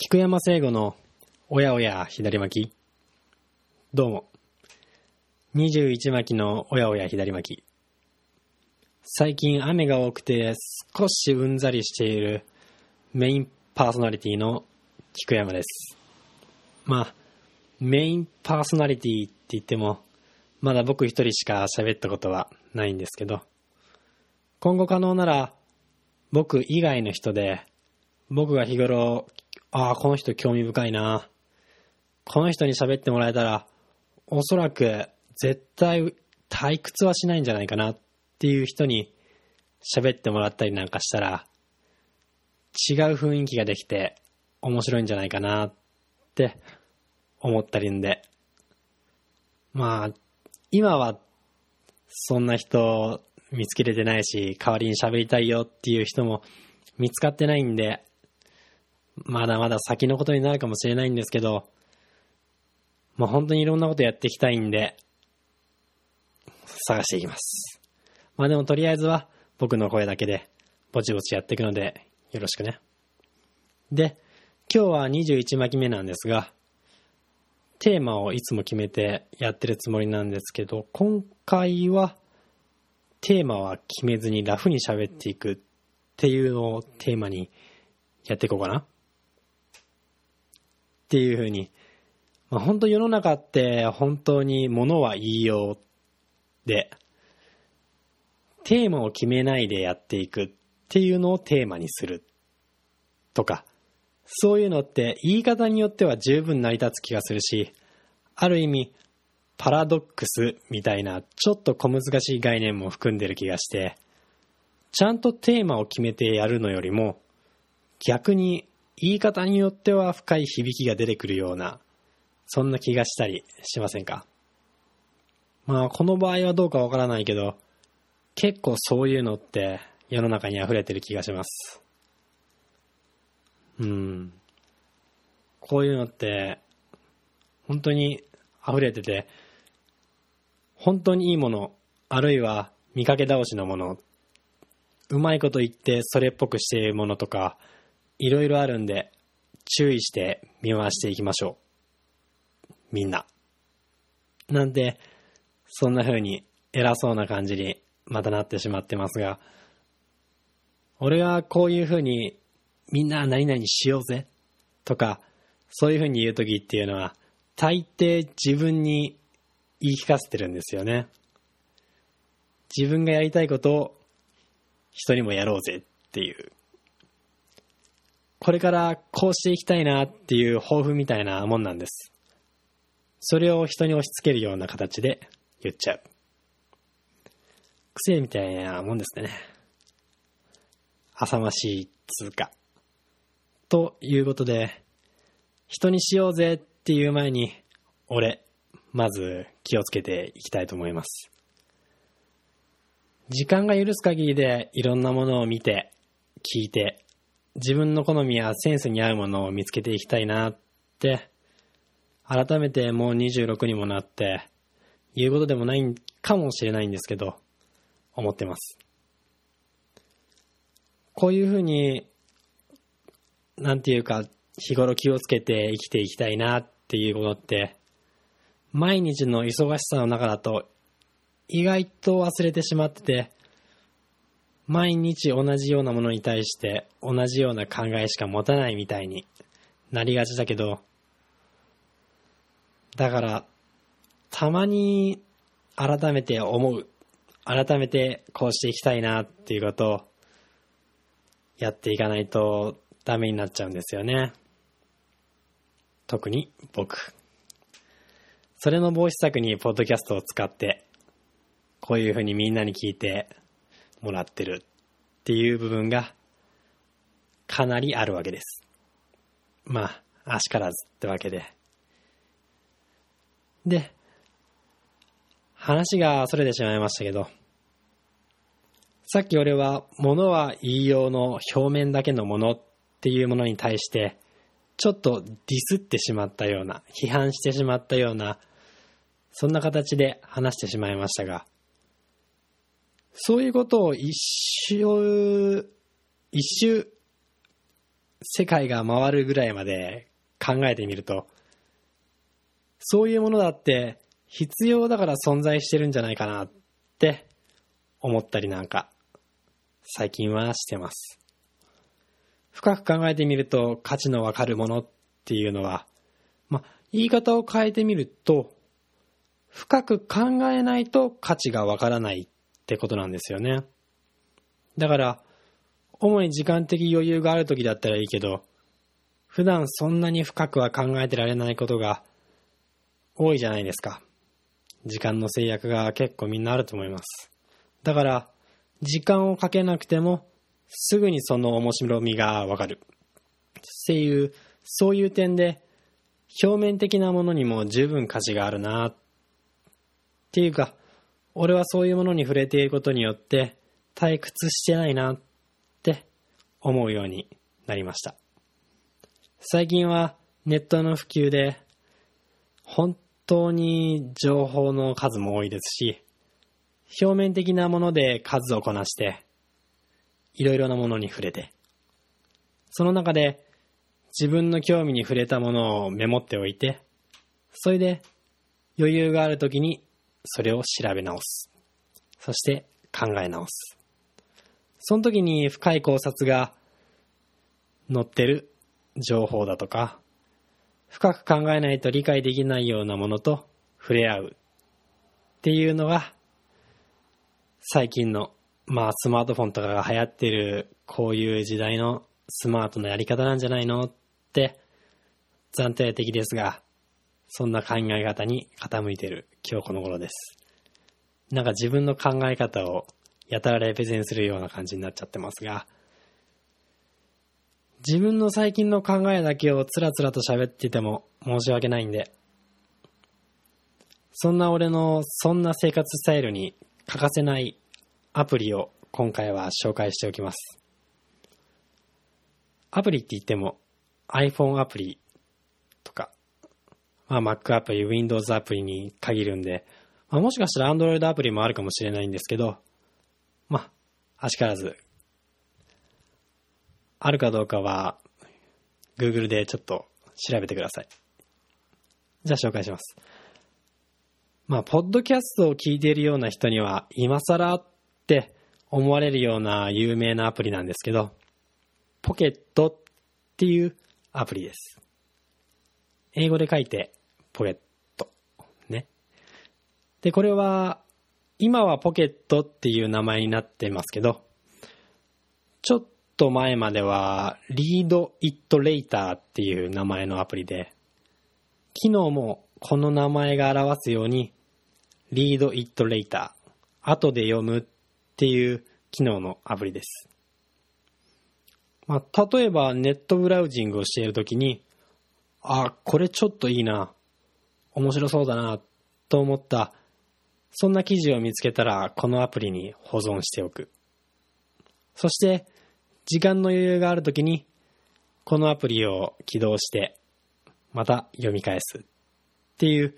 菊山聖吾のおやおや左巻き。どうも。21巻きのおやおや左巻き。最近雨が多くて少しうんざりしているメインパーソナリティの菊山です。まあ、メインパーソナリティって言っても、まだ僕一人しか喋ったことはないんですけど、今後可能なら僕以外の人で、僕が日頃、ああ、この人興味深いな。この人に喋ってもらえたら、おそらく絶対退屈はしないんじゃないかなっていう人に喋ってもらったりなんかしたら、違う雰囲気ができて面白いんじゃないかなって思ったりんで。まあ、今はそんな人見つけれてないし、代わりに喋りたいよっていう人も見つかってないんで、まだまだ先のことになるかもしれないんですけど、まあ本当にいろんなことやっていきたいんで、探していきます。まあでもとりあえずは僕の声だけでぼちぼちやっていくのでよろしくね。で、今日は21巻目なんですが、テーマをいつも決めてやってるつもりなんですけど、今回はテーマは決めずにラフに喋っていくっていうのをテーマにやっていこうかな。っていうふうに、まあ、本当世の中って本当に物は言いようで、テーマを決めないでやっていくっていうのをテーマにするとか、そういうのって言い方によっては十分成り立つ気がするし、ある意味パラドックスみたいなちょっと小難しい概念も含んでる気がして、ちゃんとテーマを決めてやるのよりも、逆に言い方によっては深い響きが出てくるような、そんな気がしたりしませんか？まあこの場合はどうかわからないけど、結構そういうのって世の中に溢れてる気がします。うん。こういうのって、本当に溢れてて、本当にいいもの、あるいは見かけ倒しのもの、うまいこと言ってそれっぽくしているものとか、いろいろあるんで、注意して見回していきましょう。みんな。なんで、そんな風に偉そうな感じにまたなってしまってますが、俺はこういう風にみんな何々しようぜとか、そういう風に言うときっていうのは、大抵自分に言い聞かせてるんですよね。自分がやりたいことを人にもやろうぜっていう。これからこうしていきたいなっていう抱負みたいなもんなんです。それを人に押し付けるような形で言っちゃう。癖みたいなもんですね。浅ましい通過。ということで、人にしようぜっていう前に、俺、まず気をつけていきたいと思います。時間が許す限りでいろんなものを見て、聞いて、自分の好みやセンスに合うものを見つけていきたいなって、改めてもう26にもなって、言うことでもないかもしれないんですけど、思ってます。こういうふうに、なんていうか、日頃気をつけて生きていきたいなっていうことって、毎日の忙しさの中だと意外と忘れてしまってて、毎日同じようなものに対して同じような考えしか持たないみたいになりがちだけど、だから、たまに改めて思う。改めてこうしていきたいなっていうことをやっていかないとダメになっちゃうんですよね。特に僕。それの防止策にポッドキャストを使って、こういうふうにみんなに聞いてもらってるっていう部分がかなりあるわけです。まあ、あしからずってわけで。で、話がそれてしまいましたけど、さっき俺は物は言いようの表面だけのものっていうものに対して、ちょっとディスってしまったような、批判してしまったような、そんな形で話してしまいましたが、そういうことを一周、一周世界が回るぐらいまで考えてみると、そういうものだって必要だから存在してるんじゃないかなって思ったりなんか最近はしてます。深く考えてみると価値のわかるものっていうのは、まあ、言い方を変えてみると、深く考えないと価値がわからないってことなんですよね。だから、主に時間的余裕がある時だったらいいけど、普段そんなに深くは考えてられないことが多いじゃないですか。時間の制約が結構みんなあると思います。だから、時間をかけなくても、すぐにその面白みがわかる。っていう、そういう点で、表面的なものにも十分価値があるなっていうか、俺はそういうものに触れていることによって退屈してないなって思うようになりました。最近はネットの普及で本当に情報の数も多いですし、表面的なもので数をこなして、いろいろなものに触れて、その中で自分の興味に触れたものをメモっておいて、それで余裕があるときにそれを調べ直す。そして考え直す。その時に深い考察が載ってる情報だとか、深く考えないと理解できないようなものと触れ合うっていうのが最近の、まあスマートフォンとかが流行ってるこういう時代のスマートなやり方なんじゃないのって暫定的ですが、そんな考え方に傾いてる今日この頃です。なんか自分の考え方をやたらレペゼンするような感じになっちゃってますが、自分の最近の考えだけをつらつらと喋ってても申し訳ないんで、そんな俺のそんな生活スタイルに欠かせないアプリを今回は紹介しておきます。アプリって言っても iPhone アプリとか、まあ、Mac アプリ、Windows アプリに限るんで、まあ、もしかしたら Android アプリもあるかもしれないんですけど、まあ、あしからずあるかどうかは、Google でちょっと調べてください。じゃあ紹介します。まあ、ポッドキャストを聞いているような人には、今更って思われるような有名なアプリなんですけど、ポケットっていうアプリです。英語で書いて、ポケット。ね。で、これは、今はポケットっていう名前になってますけど、ちょっと前までは Read It Later っていう名前のアプリで、昨日もこの名前が表すように Read It Later 後で読むっていう機能のアプリです。まあ、例えばネットブラウジングをしているときに、あ、これちょっといいな、面白そうだな、と思った、そんな記事を見つけたら、このアプリに保存しておく。そして、時間の余裕があるときに、このアプリを起動して、また読み返す。っていう、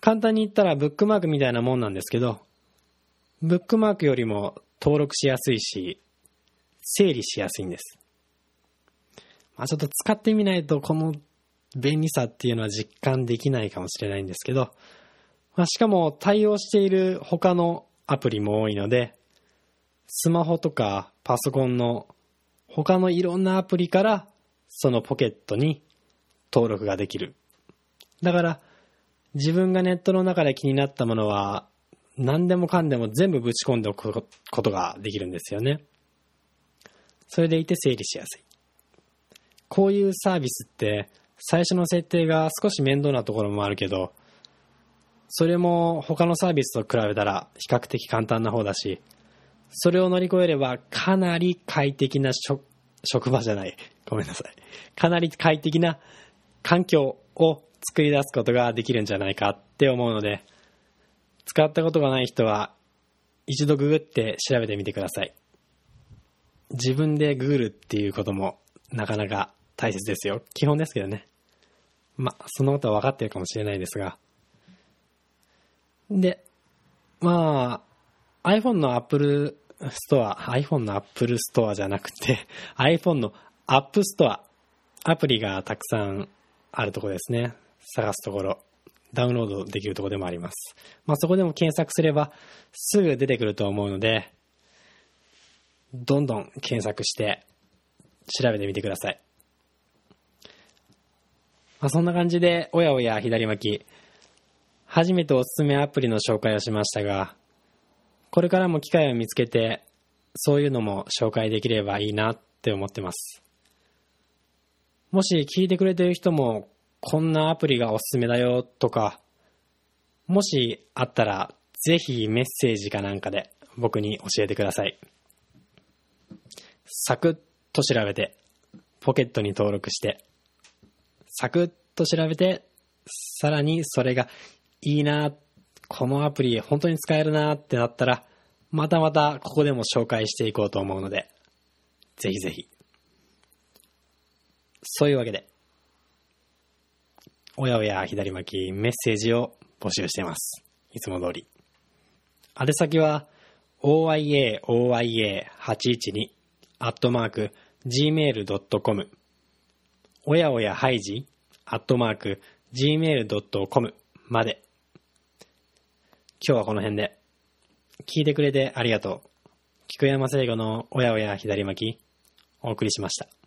簡単に言ったらブックマークみたいなもんなんですけど、ブックマークよりも登録しやすいし、整理しやすいんです。まあちょっと使ってみないとこの便利さっていうのは実感できないかもしれないんですけど、まあ、しかも対応している他のアプリも多いので、スマホとかパソコンの他のいろんなアプリからそのポケットに登録ができる。だから自分がネットの中で気になったものは何でもかんでも全部ぶち込んでおくことができるんですよね。それでいて整理しやすい。こういうサービスって最初の設定が少し面倒なところもあるけど、それも他のサービスと比べたら比較的簡単な方だし、それを乗り越えればかなり快適な職場じゃない。ごめんなさい。かなり快適な環境を作り出すことができるんじゃないかって思うので、使ったことがない人は一度ググって調べてみてください。自分でググるっていうこともなかなか大切ですよ。基本ですけどね。まあ、そのことは分かってるかもしれないですが。で、まあ、iPhone の Apple ストア、iPhone の Apple ストアじゃなくて、iPhone の App ストアアプリがたくさんあるところですね。探すところ。ダウンロードできるところでもあります。まあ、そこでも検索すればすぐ出てくると思うので、どんどん検索して調べてみてください。まあ、そんな感じで、おやおや左巻き、初めておすすめアプリの紹介をしましたが、これからも機会を見つけて、そういうのも紹介できればいいなって思ってます。もし聞いてくれてる人も、こんなアプリがおすすめだよとか、もしあったら、ぜひメッセージかなんかで僕に教えてください。サクッと調べて、ポケットに登録して、サクッと調べて、さらにそれがいいな、このアプリ本当に使えるなってなったら、またまたここでも紹介していこうと思うので、ぜひぜひ。そういうわけで、おやおや左巻きメッセージを募集しています。いつも通り。宛先は、oyaoya812 アットマーク gmail.com おやおやハイジアットマーク gmail.com まで。今日はこの辺で。聞いてくれてありがとう。菊山聖子の親親左巻き、お送りしました。